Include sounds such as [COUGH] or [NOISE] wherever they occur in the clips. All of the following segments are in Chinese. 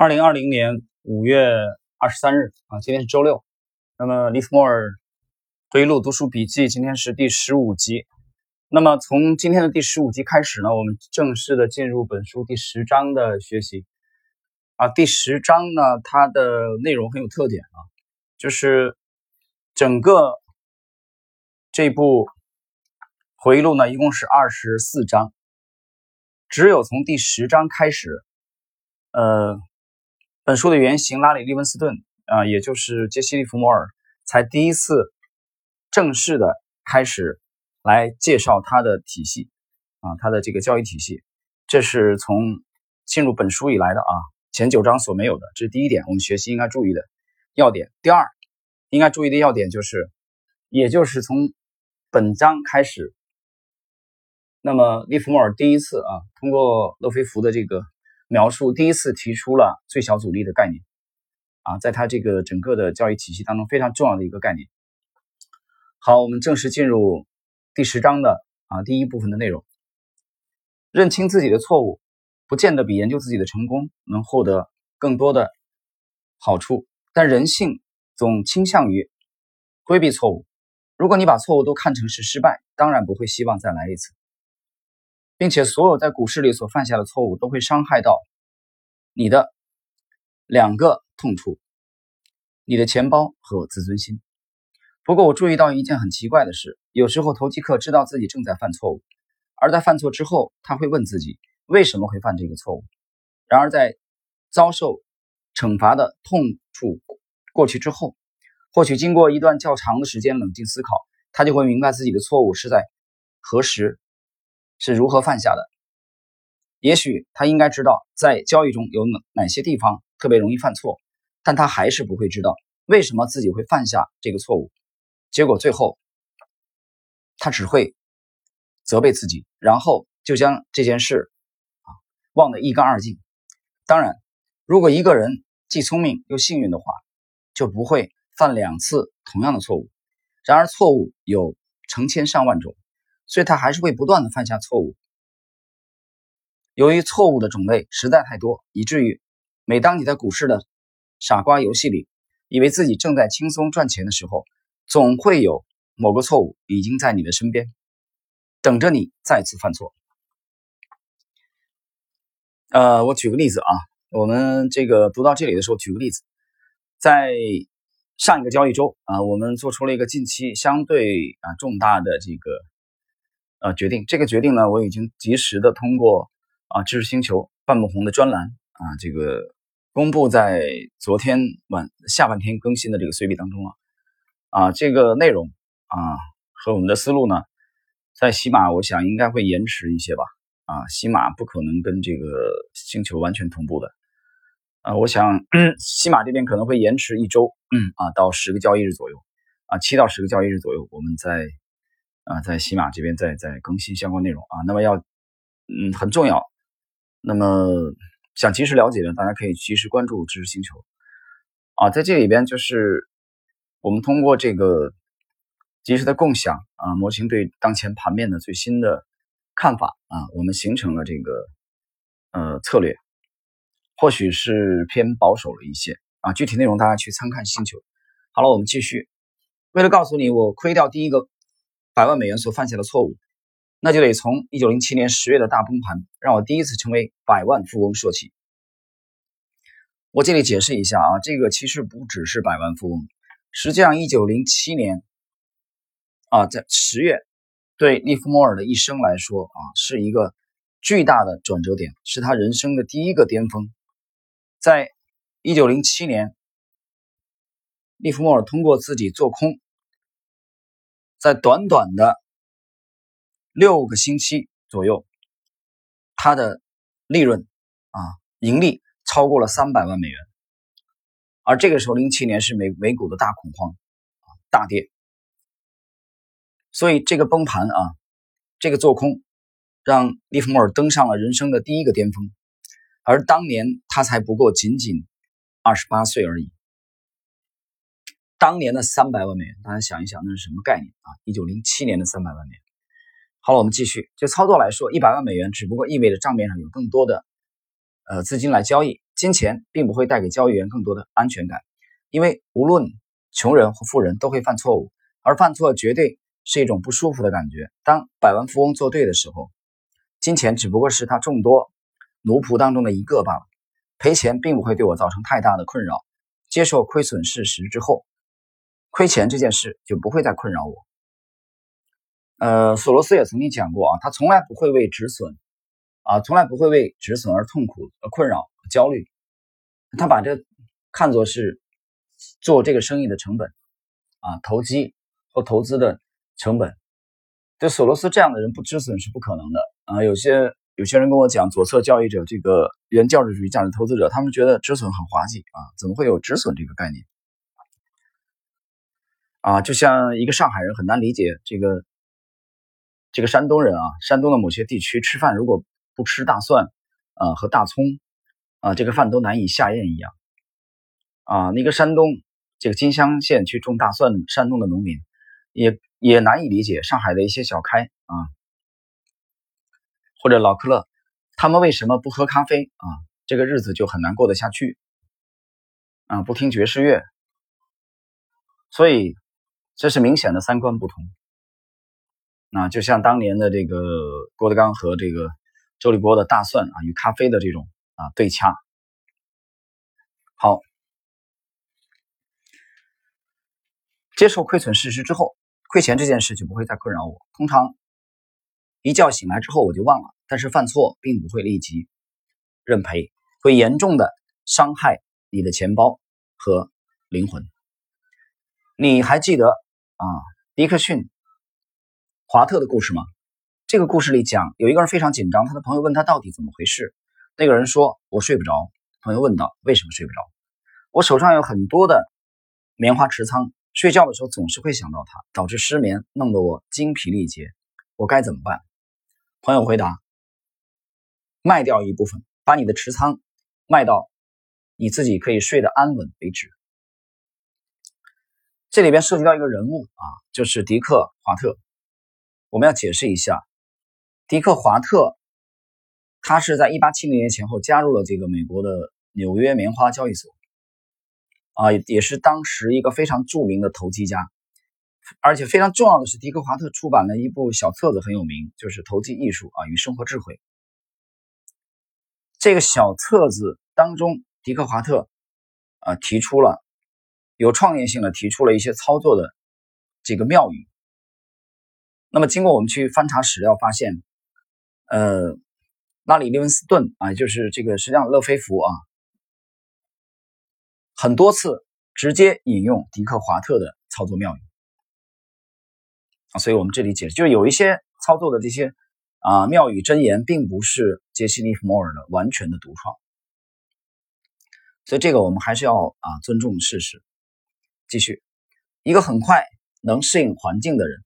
二零二零年五月二十三日啊，今天是周六。那么，利弗莫尔回忆录读书笔记，今天是第十五集。那么，从今天的第十五集开始呢，我们正式的进入本书第十章的学习。啊，第十章呢，它的内容很有特点啊，就是整个这部回忆录呢，一共是二十四章，只有从第十章开始，呃。本书的原型拉里·利文斯顿啊，也就是杰西·利弗摩尔，才第一次正式的开始来介绍他的体系啊，他的这个教育体系，这是从进入本书以来的啊前九章所没有的，这是第一点，我们学习应该注意的要点。第二，应该注意的要点就是，也就是从本章开始，那么利弗莫尔第一次啊，通过勒菲弗的这个。描述第一次提出了最小阻力的概念，啊，在他这个整个的教育体系当中非常重要的一个概念。好，我们正式进入第十章的啊第一部分的内容。认清自己的错误，不见得比研究自己的成功能获得更多的好处，但人性总倾向于规避错误。如果你把错误都看成是失败，当然不会希望再来一次。并且，所有在股市里所犯下的错误都会伤害到你的两个痛处：你的钱包和自尊心。不过，我注意到一件很奇怪的事：有时候投机客知道自己正在犯错误，而在犯错之后，他会问自己为什么会犯这个错误。然而，在遭受惩罚的痛处过去之后，或许经过一段较长的时间冷静思考，他就会明白自己的错误是在何时。是如何犯下的？也许他应该知道在交易中有哪哪些地方特别容易犯错，但他还是不会知道为什么自己会犯下这个错误。结果最后，他只会责备自己，然后就将这件事啊忘得一干二净。当然，如果一个人既聪明又幸运的话，就不会犯两次同样的错误。然而，错误有成千上万种。所以他还是会不断的犯下错误。由于错误的种类实在太多，以至于每当你在股市的傻瓜游戏里，以为自己正在轻松赚钱的时候，总会有某个错误已经在你的身边，等着你再次犯错。呃，我举个例子啊，我们这个读到这里的时候，举个例子，在上一个交易周啊，我们做出了一个近期相对啊重大的这个。呃，决定。这个决定呢，我已经及时的通过啊知识星球半木红的专栏啊，这个公布在昨天晚下半天更新的这个随笔当中了。啊，这个内容啊和我们的思路呢，在喜马我想应该会延迟一些吧。啊，喜马不可能跟这个星球完全同步的。啊，我想 [CLEARS THROAT] 喜马这边可能会延迟一周，嗯啊到十个交易日左右。啊，七到十个交易日左右，我们在。啊，在喜马这边在在更新相关内容啊，那么要嗯很重要，那么想及时了解的，大家可以及时关注知识星球啊，在这里边就是我们通过这个及时的共享啊，模型对当前盘面的最新的看法啊，我们形成了这个呃策略，或许是偏保守了一些啊，具体内容大家去参看星球。好了，我们继续，为了告诉你我亏掉第一个。百万美元所犯下的错误，那就得从一九零七年十月的大崩盘，让我第一次成为百万富翁说起。我这里解释一下啊，这个其实不只是百万富翁，实际上一九零七年啊，在十月，对利弗莫尔的一生来说啊，是一个巨大的转折点，是他人生的第一个巅峰。在一九零七年，利弗莫尔通过自己做空。在短短的六个星期左右，它的利润啊盈利超过了三百万美元，而这个时候零七年是美美股的大恐慌啊大跌，所以这个崩盘啊，这个做空让利弗莫尔登上了人生的第一个巅峰，而当年他才不过仅仅二十八岁而已。当年的三百万美元，大家想一想，那是什么概念啊？一九零七年的三百万美元。好了，我们继续。就操作来说，一百万美元只不过意味着账面上有更多的呃资金来交易，金钱并不会带给交易员更多的安全感，因为无论穷人或富人都会犯错误，而犯错绝对是一种不舒服的感觉。当百万富翁做对的时候，金钱只不过是他众多奴仆当中的一个罢了。赔钱并不会对我造成太大的困扰，接受亏损事实之后，亏钱这件事就不会再困扰我。呃，索罗斯也曾经讲过啊，他从来不会为止损啊，从来不会为止损而痛苦、而困扰、焦虑。他把这看作是做这个生意的成本啊，投机或投资的成本。对索罗斯这样的人不止损是不可能的啊。有些有些人跟我讲，左侧交易者这个原价值主义价值投资者，他们觉得止损很滑稽啊，怎么会有止损这个概念？啊，就像一个上海人很难理解这个。这个山东人啊，山东的某些地区吃饭如果不吃大蒜啊和大葱啊，这个饭都难以下咽一样啊。那个山东这个金乡县去种大蒜，山东的农民也也难以理解上海的一些小开啊，或者老克勒，他们为什么不喝咖啡啊？这个日子就很难过得下去啊，不听爵士乐，所以这是明显的三观不同。那就像当年的这个郭德纲和这个周立波的大蒜啊与咖啡的这种啊对掐。好，接受亏损事实之后，亏钱这件事就不会再困扰我。通常一觉醒来之后我就忘了，但是犯错并不会立即认赔，会严重的伤害你的钱包和灵魂。你还记得啊，迪克逊？华特的故事吗？这个故事里讲，有一个人非常紧张，他的朋友问他到底怎么回事。那个人说：“我睡不着。”朋友问道：“为什么睡不着？”我手上有很多的棉花持仓，睡觉的时候总是会想到它，导致失眠，弄得我精疲力竭。我该怎么办？朋友回答：“卖掉一部分，把你的持仓卖到你自己可以睡得安稳为止。”这里边涉及到一个人物啊，就是迪克·华特。我们要解释一下，迪克·华特，他是在一八七零年前后加入了这个美国的纽约棉花交易所，啊，也是当时一个非常著名的投机家，而且非常重要的是，迪克·华特出版了一部小册子很有名，就是《投机艺术啊与生活智慧》。这个小册子当中，迪克·华特啊提出了有创业性的提出了一些操作的这个妙语。那么，经过我们去翻查史料，发现，呃，拉里·利文斯顿啊，就是这个实际上勒菲弗啊，很多次直接引用迪克·华特的操作妙语啊，所以我们这里解释，就是有一些操作的这些啊妙语真言，并不是杰西·利弗莫尔的完全的独创，所以这个我们还是要啊尊重事实。继续，一个很快能适应环境的人。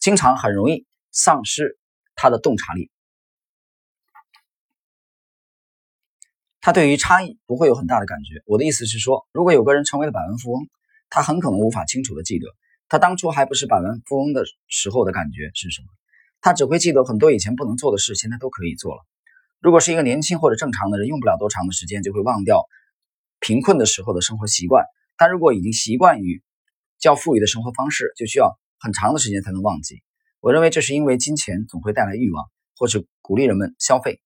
经常很容易丧失他的洞察力，他对于差异不会有很大的感觉。我的意思是说，如果有个人成为了百万富翁，他很可能无法清楚的记得他当初还不是百万富翁的时候的感觉是什么。他只会记得很多以前不能做的事，现在都可以做了。如果是一个年轻或者正常的人，用不了多长的时间就会忘掉贫困的时候的生活习惯。但如果已经习惯于较富裕的生活方式，就需要。很长的时间才能忘记。我认为这是因为金钱总会带来欲望，或是鼓励人们消费。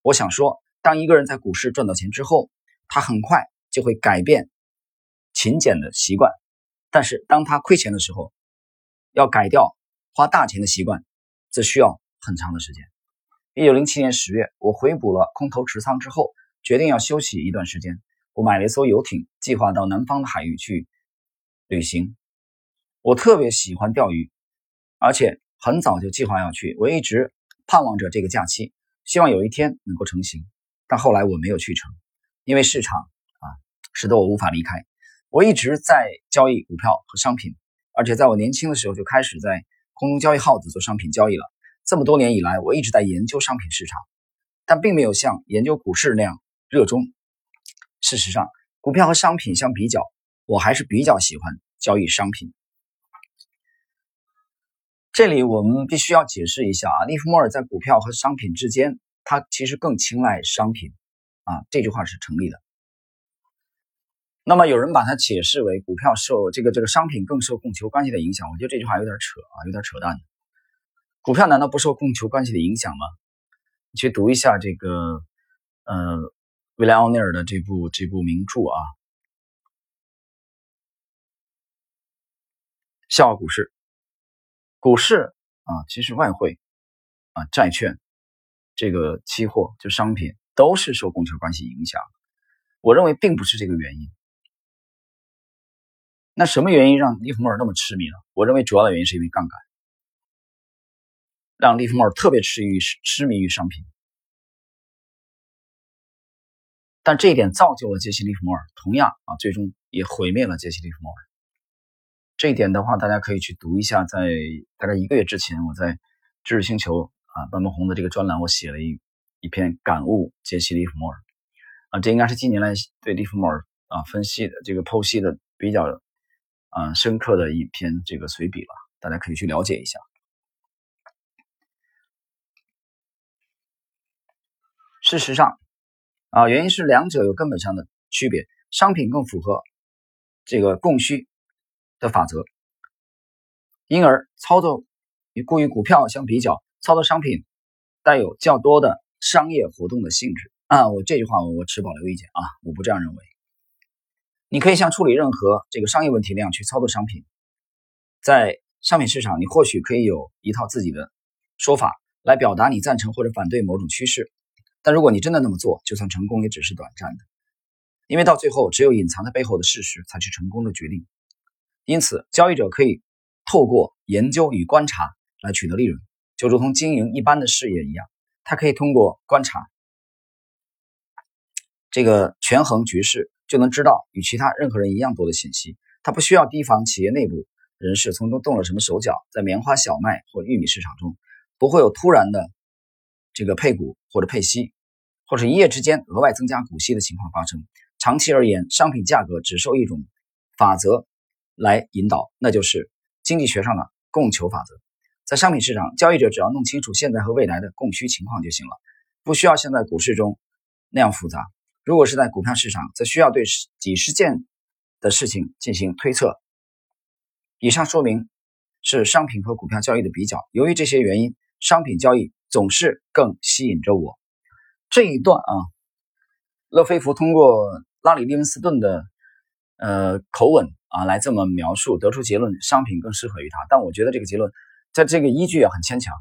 我想说，当一个人在股市赚到钱之后，他很快就会改变勤俭的习惯。但是当他亏钱的时候，要改掉花大钱的习惯，则需要很长的时间。一九零七年十月，我回补了空头持仓之后，决定要休息一段时间。我买了一艘游艇，计划到南方的海域去旅行。我特别喜欢钓鱼，而且很早就计划要去。我一直盼望着这个假期，希望有一天能够成行。但后来我没有去成，因为市场啊，使得我无法离开。我一直在交易股票和商品，而且在我年轻的时候就开始在空中交易号子做商品交易了。这么多年以来，我一直在研究商品市场，但并没有像研究股市那样热衷。事实上，股票和商品相比较，我还是比较喜欢交易商品。这里我们必须要解释一下啊，利弗莫尔在股票和商品之间，他其实更青睐商品啊，这句话是成立的。那么有人把它解释为股票受这个这个商品更受供求关系的影响，我觉得这句话有点扯啊，有点扯淡。股票难道不受供求关系的影响吗？你去读一下这个呃威廉奥尼尔的这部这部名著啊，《笑话股市》。股市啊，其实外汇啊、债券、这个期货就商品都是受供求关系影响。我认为并不是这个原因。那什么原因让利弗莫尔那么痴迷呢？我认为主要的原因是因为杠杆，让利弗莫尔特别痴于痴迷于商品。但这一点造就了杰西·利弗莫尔，同样啊，最终也毁灭了杰西·利弗莫尔。这一点的话，大家可以去读一下，在大概一个月之前，我在知识星球啊斑驳红的这个专栏，我写了一一篇感悟杰西·利弗莫尔啊，这应该是近年来对利弗莫尔啊分析的这个剖析的比较。啊，深刻的一篇这个随笔了，大家可以去了解一下。事实上，啊，原因是两者有根本上的区别。商品更符合这个供需的法则，因而操作与故于股票相比较，操作商品带有较多的商业活动的性质。啊，我这句话我持保留意见啊，我不这样认为。你可以像处理任何这个商业问题那样去操作商品，在商品市场，你或许可以有一套自己的说法来表达你赞成或者反对某种趋势，但如果你真的那么做，就算成功也只是短暂的，因为到最后只有隐藏在背后的事实才是成功的决定。因此，交易者可以透过研究与观察来取得利润，就如同经营一般的事业一样，他可以通过观察这个权衡局势。就能知道与其他任何人一样多的信息。他不需要提防企业内部人士从中动了什么手脚。在棉花、小麦或玉米市场中，不会有突然的这个配股或者配息，或者一夜之间额外增加股息的情况发生。长期而言，商品价格只受一种法则来引导，那就是经济学上的供求法则。在商品市场，交易者只要弄清楚现在和未来的供需情况就行了，不需要像在股市中那样复杂。如果是在股票市场，则需要对几十件的事情进行推测。以上说明是商品和股票交易的比较。由于这些原因，商品交易总是更吸引着我。这一段啊，勒菲弗通过拉里·利文斯顿的呃口吻啊来这么描述，得出结论：商品更适合于他。但我觉得这个结论在这个依据啊很牵强。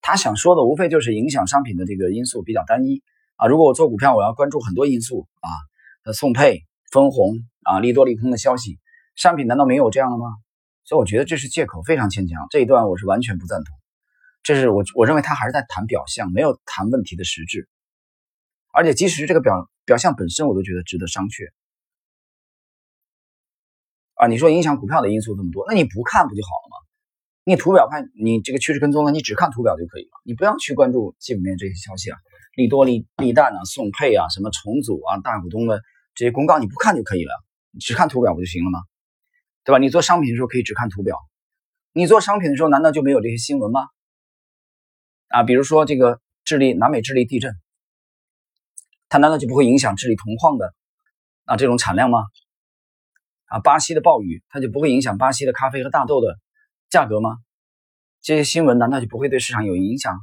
他想说的无非就是影响商品的这个因素比较单一。啊，如果我做股票，我要关注很多因素啊，送配、分红啊，利多利空的消息，商品难道没有这样的吗？所以我觉得这是借口，非常牵强。这一段我是完全不赞同。这是我我认为他还是在谈表象，没有谈问题的实质。而且即使是这个表表象本身，我都觉得值得商榷。啊，你说影响股票的因素这么多，那你不看不就好了吗？你图表看，你这个趋势跟踪了，你只看图表就可以了，你不要去关注基本面这些消息啊。利多利利淡啊，送配啊，什么重组啊，大股东的这些公告你不看就可以了，你只看图表不就行了吗？对吧？你做商品的时候可以只看图表，你做商品的时候难道就没有这些新闻吗？啊，比如说这个智利南美智利地震，它难道就不会影响智利铜矿的啊这种产量吗？啊，巴西的暴雨它就不会影响巴西的咖啡和大豆的价格吗？这些新闻难道就不会对市场有影响？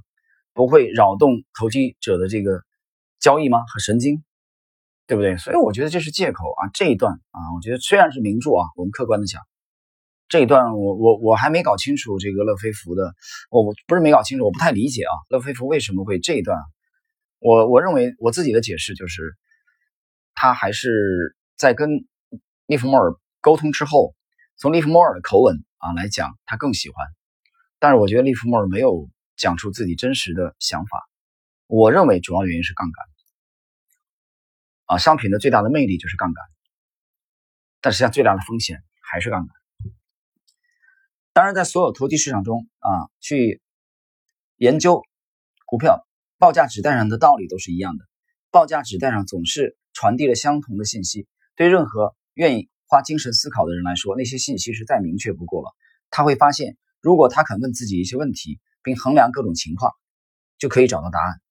不会扰动投机者的这个交易吗？和神经，对不对？所以我觉得这是借口啊。这一段啊，我觉得虽然是名著啊，我们客观的讲，这一段我我我还没搞清楚这个乐飞福的，我我不是没搞清楚，我不太理解啊，乐飞福为什么会这一段？我我认为我自己的解释就是，他还是在跟利弗莫尔沟通之后，从利弗莫尔的口吻啊来讲，他更喜欢。但是我觉得利弗莫尔没有。讲出自己真实的想法，我认为主要原因是杠杆啊，商品的最大的魅力就是杠杆，但实际上最大的风险还是杠杆。当然，在所有投机市场中啊，去研究股票报价纸带上的道理都是一样的，报价纸带上总是传递了相同的信息。对任何愿意花精神思考的人来说，那些信息是再明确不过了。他会发现，如果他肯问自己一些问题。并衡量各种情况，就可以找到答案。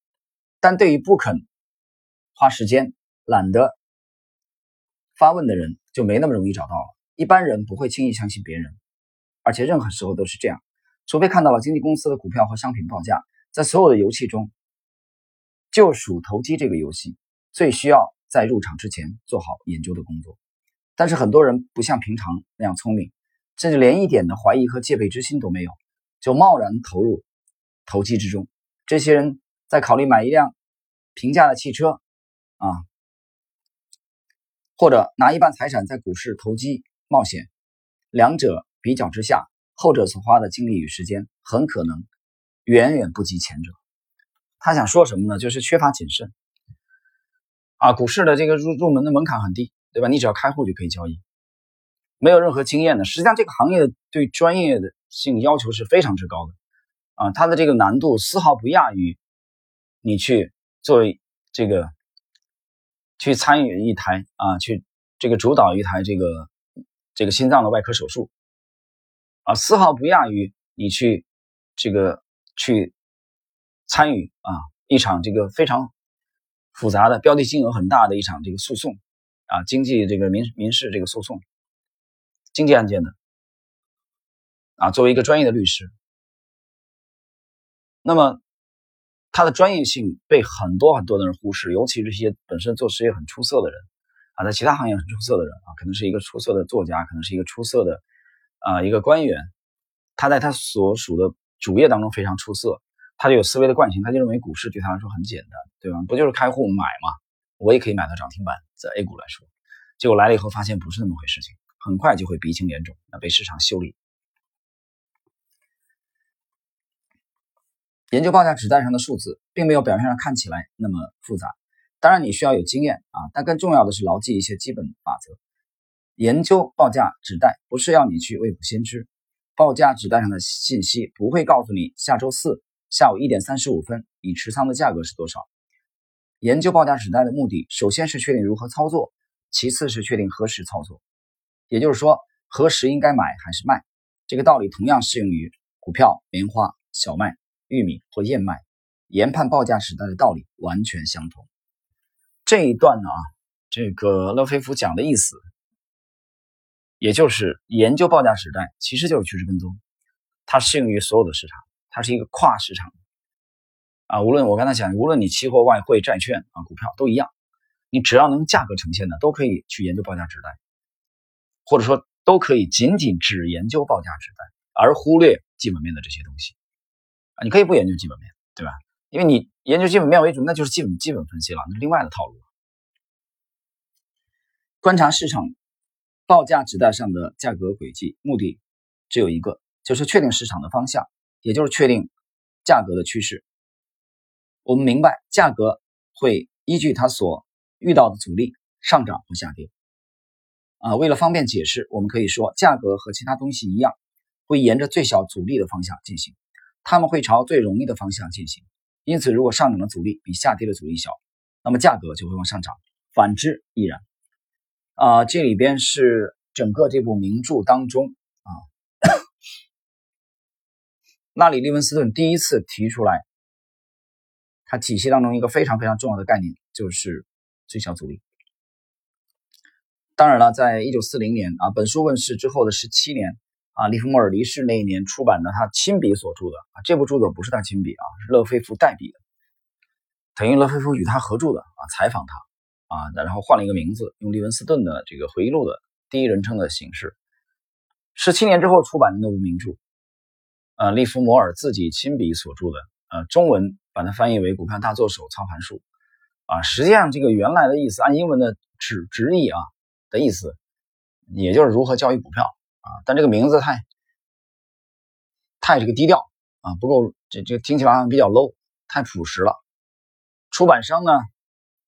但对于不肯花时间、懒得发问的人就没那么容易找到了。一般人不会轻易相信别人，而且任何时候都是这样，除非看到了经纪公司的股票和商品报价。在所有的游戏中，就属投机这个游戏最需要在入场之前做好研究的工作。但是很多人不像平常那样聪明，甚至连一点的怀疑和戒备之心都没有，就贸然投入投机之中。这些人在考虑买一辆平价的汽车啊，或者拿一半财产在股市投机冒险，两者比较之下，后者所花的精力与时间很可能远远不及前者。他想说什么呢？就是缺乏谨慎啊！股市的这个入入门的门槛很低，对吧？你只要开户就可以交易，没有任何经验的。实际上，这个行业对专业的性要求是非常之高的啊！它的这个难度丝毫不亚于你去作为这个去参与一台啊，去这个主导一台这个这个心脏的外科手术啊，丝毫不亚于你去这个去。参与啊一场这个非常复杂的标的金额很大的一场这个诉讼啊经济这个民民事这个诉讼经济案件的啊作为一个专业的律师，那么他的专业性被很多很多的人忽视，尤其这些本身做事业很出色的人啊，在其他行业很出色的人啊，可能是一个出色的作家，可能是一个出色的啊一个官员，他在他所属的主业当中非常出色。他就有思维的惯性，他就认为股市对他来说很简单，对吧？不就是开户买吗？我也可以买到涨停板。在 A 股来说，结果来了以后发现不是那么回事情，很快就会鼻青脸肿，那被市场修理。研究报价纸带上的数字，并没有表面上看起来那么复杂。当然，你需要有经验啊，但更重要的是牢记一些基本法则。研究报价纸带不是要你去未卜先知，报价纸带上的信息不会告诉你下周四。下午一点三十五分，你持仓的价格是多少？研究报价纸带的目的，首先是确定如何操作，其次是确定何时操作。也就是说，何时应该买还是卖？这个道理同样适用于股票、棉花、小麦、玉米或燕麦。研判报价纸带的道理完全相同。这一段呢，啊，这个勒菲夫讲的意思，也就是研究报价时代其实就是趋势跟踪，它适用于所有的市场。它是一个跨市场啊，无论我刚才讲，无论你期货、外汇、债券啊、股票都一样，你只要能价格呈现的，都可以去研究报价时代，或者说都可以仅仅只研究报价时代，而忽略基本面的这些东西啊。你可以不研究基本面，对吧？因为你研究基本面为主，那就是基本基本分析了，那是另外的套路。观察市场报价纸带上的价格轨迹，目的只有一个，就是确定市场的方向。也就是确定价格的趋势。我们明白价格会依据它所遇到的阻力上涨或下跌。啊，为了方便解释，我们可以说价格和其他东西一样，会沿着最小阻力的方向进行，它们会朝最容易的方向进行。因此，如果上涨的阻力比下跌的阻力小，那么价格就会往上涨；反之亦然。啊，这里边是整个这部名著当中啊。拉里·利文斯顿第一次提出来，他体系当中一个非常非常重要的概念就是最小阻力。当然了，在一九四零年啊，本书问世之后的十七年啊，利弗莫尔离世那一年出版的他亲笔所著的啊，这部著作不是他亲笔啊，是勒菲夫代笔的，等于勒菲夫与他合著的啊，采访他啊，然后换了一个名字，用利文斯顿的这个回忆录的第一人称的形式，十七年之后出版的那部名著。呃，利弗摩尔自己亲笔所著的，呃，中文把它翻译为《股票大作手操盘术》，啊，实际上这个原来的意思，按英文的直直译啊的意思，也就是如何交易股票啊，但这个名字太太这个低调啊，不够这这听起来好像比较 low，太朴实了。出版商呢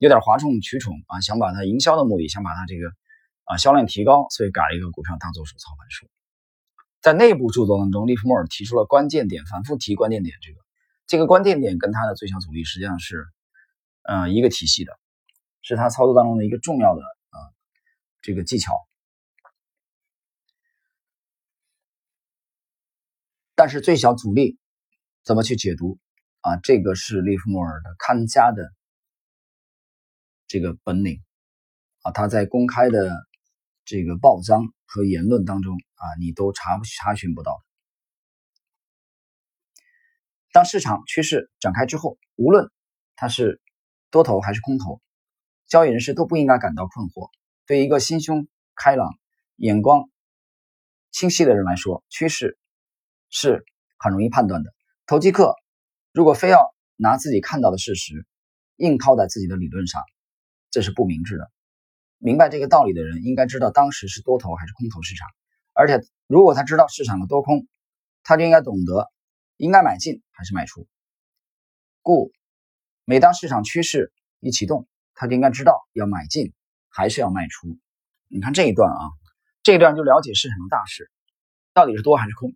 有点哗众取宠啊，想把它营销的目的，想把它这个啊销量提高，所以改了一个《股票大作手操盘术》。在内部著作当中，利弗莫尔提出了关键点，反复提关键点。这个这个关键点跟他的最小阻力实际上是，呃，一个体系的，是他操作当中的一个重要的啊这个技巧。但是最小阻力怎么去解读啊？这个是利弗莫尔的看家的这个本领啊，他在公开的这个报章和言论当中啊，你都查不查询不到。当市场趋势展开之后，无论它是多头还是空头，交易人士都不应该感到困惑。对一个心胸开朗、眼光清晰的人来说，趋势是很容易判断的。投机客如果非要拿自己看到的事实硬套在自己的理论上，这是不明智的。明白这个道理的人应该知道当时是多头还是空头市场，而且如果他知道市场的多空，他就应该懂得。应该买进还是卖出？故每当市场趋势一启动，他就应该知道要买进还是要卖出。你看这一段啊，这一段就了解市场的大势，到底是多还是空？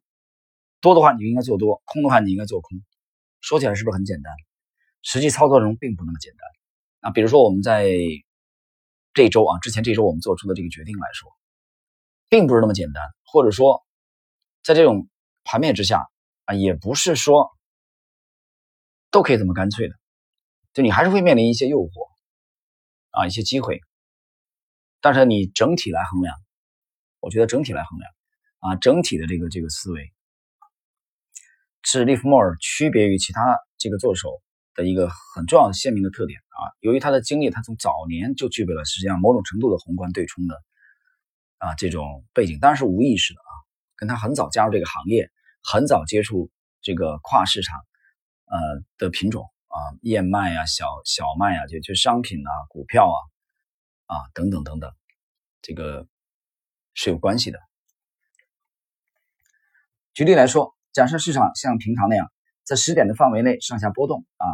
多的话你就应该做多，空的话你应该做空。说起来是不是很简单？实际操作中并不那么简单啊。比如说我们在这周啊，之前这周我们做出的这个决定来说，并不是那么简单，或者说在这种盘面之下。啊，也不是说都可以这么干脆的，就你还是会面临一些诱惑啊，一些机会。但是你整体来衡量，我觉得整体来衡量啊，整体的这个这个思维是利弗莫尔区别于其他这个做手的一个很重要的鲜明的特点啊。由于他的经历，他从早年就具备了实际上某种程度的宏观对冲的啊这种背景，当然是无意识的啊，跟他很早加入这个行业。很早接触这个跨市场，呃的品种啊，燕麦啊、小小麦啊，就就商品啊、股票啊，啊等等等等，这个是有关系的。举例来说，假设市场像平常那样，在十点的范围内上下波动啊，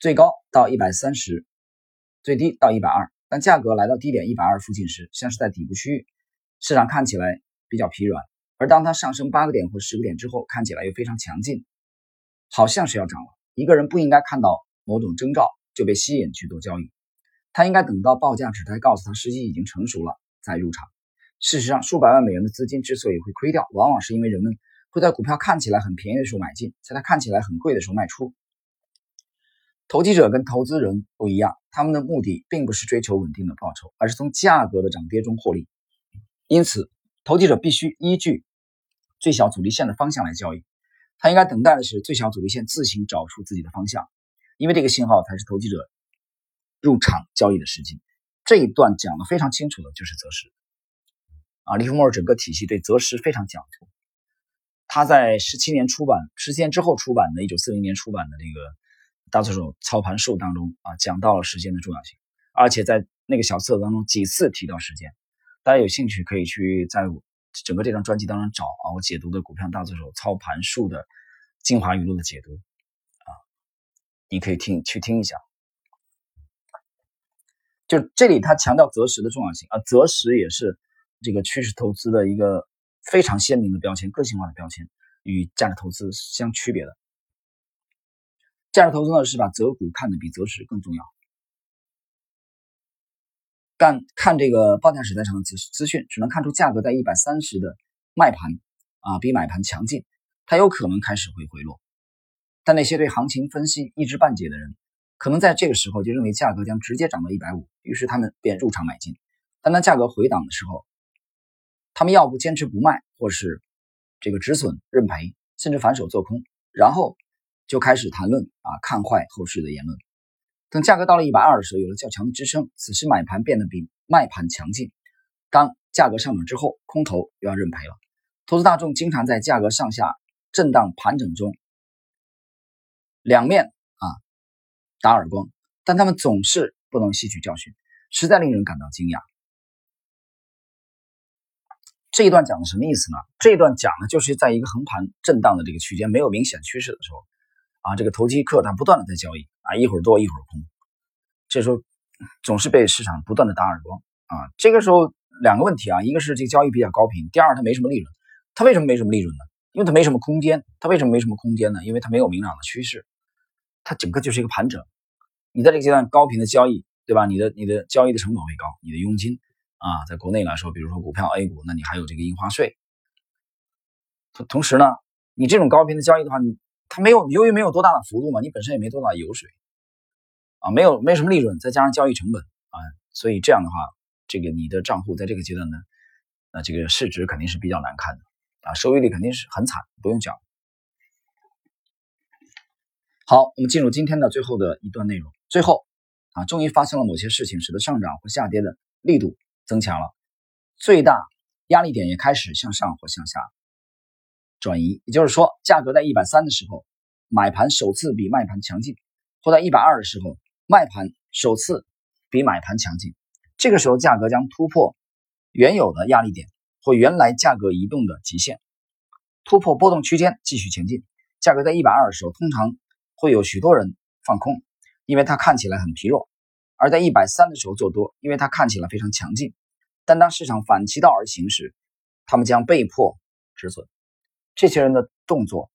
最高到一百三十，最低到一百二，当价格来到低点一百二附近时，像是在底部区域，市场看起来比较疲软。而当它上升八个点或十个点之后，看起来又非常强劲，好像是要涨了。一个人不应该看到某种征兆就被吸引去做交易，他应该等到报价指态告诉他时机已经成熟了再入场。事实上，数百万美元的资金之所以会亏掉，往往是因为人们会在股票看起来很便宜的时候买进，在它看起来很贵的时候卖出。投机者跟投资人不一样，他们的目的并不是追求稳定的报酬，而是从价格的涨跌中获利。因此，投机者必须依据。最小阻力线的方向来交易，他应该等待的是最小阻力线自行找出自己的方向，因为这个信号才是投机者入场交易的时机。这一段讲的非常清楚的就是择时啊，利弗莫尔整个体系对择时非常讲究。他在十七年出版，十七年之后出版的一九四零年出版的这个大作手操盘术当中啊，讲到了时间的重要性，而且在那个小册子当中几次提到时间。大家有兴趣可以去在。整个这张专辑当中找啊，我解读的股票大作手操盘术的精华语录的解读啊，你可以听去听一下。就这里他强调择时的重要性啊，择时也是这个趋势投资的一个非常鲜明的标签、个性化的标签，与价值投资相区别的。价值投资呢是把择股看得比择时更重要。但看这个报价时代上的资资讯，只能看出价格在一百三十的卖盘啊比买盘强劲，它有可能开始会回落。但那些对行情分析一知半解的人，可能在这个时候就认为价格将直接涨到一百五，于是他们便入场买进。但当价格回档的时候，他们要不坚持不卖，或是这个止损认赔，甚至反手做空，然后就开始谈论啊看坏后市的言论。等价格到了一百二的时候，有了较强的支撑，此时买盘变得比卖盘强劲。当价格上涨之后，空头又要认赔了。投资大众经常在价格上下震荡盘整中两面啊打耳光，但他们总是不能吸取教训，实在令人感到惊讶。这一段讲的什么意思呢？这一段讲的就是在一个横盘震荡的这个区间，没有明显趋势的时候。啊，这个投机客他不断的在交易啊，一会儿多一会儿空，这时候总是被市场不断的打耳光啊。这个时候两个问题啊，一个是这个交易比较高频，第二它没什么利润。它为什么没什么利润呢？因为它没什么空间。它为什么没什么空间呢？因为它没有明朗的趋势，它整个就是一个盘整。你在这个阶段高频的交易，对吧？你的你的交易的成本会高，你的佣金啊，在国内来说，比如说股票 A 股，那你还有这个印花税。同同时呢，你这种高频的交易的话，你。它没有，由于没有多大的幅度嘛，你本身也没多大油水，啊，没有没什么利润，再加上交易成本啊，所以这样的话，这个你的账户在这个阶段呢，那这个市值肯定是比较难看的啊，收益率肯定是很惨，不用讲。好，我们进入今天的最后的一段内容。最后啊，终于发生了某些事情，使得上涨或下跌的力度增强了，最大压力点也开始向上或向下转移。也就是说，价格在一百三的时候，买盘首次比卖盘强劲；或在一百二的时候，卖盘首次比买盘强劲。这个时候，价格将突破原有的压力点或原来价格移动的极限，突破波动区间继续前进。价格在一百二的时候，通常会有许多人放空，因为它看起来很疲弱；而在一百三的时候做多，因为它看起来非常强劲。但当市场反其道而行时，他们将被迫止损。这些人的动作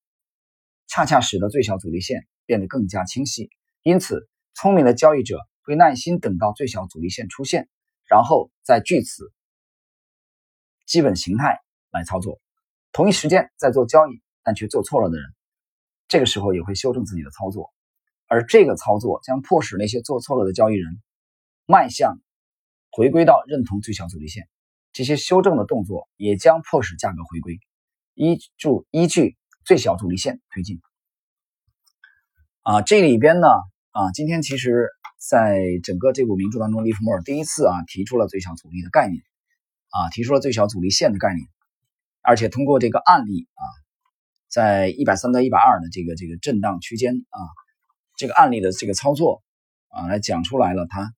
恰恰使得最小阻力线变得更加清晰。因此，聪明的交易者会耐心等到最小阻力线出现，然后再据此基本形态来操作。同一时间在做交易但却做错了的人。这个时候也会修正自己的操作，而这个操作将迫使那些做错了的交易人迈向回归到认同最小阻力线。这些修正的动作也将迫使价格回归，依据依据最小阻力线推进。啊，这里边呢，啊，今天其实在整个这部名著当中，利弗莫尔第一次啊提出了最小阻力的概念，啊，提出了最小阻力线的概念，而且通过这个案例啊。在一百三到一百二的这个这个震荡区间啊，这个案例的这个操作啊，来讲出来了，他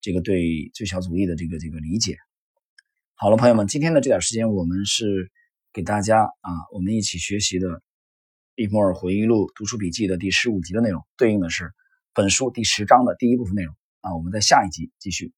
这个对最小阻力的这个这个理解。好了，朋友们，今天的这点时间，我们是给大家啊，我们一起学习的《利摩尔回忆录读书笔记》的第十五集的内容，对应的是本书第十章的第一部分内容啊。我们在下一集继续。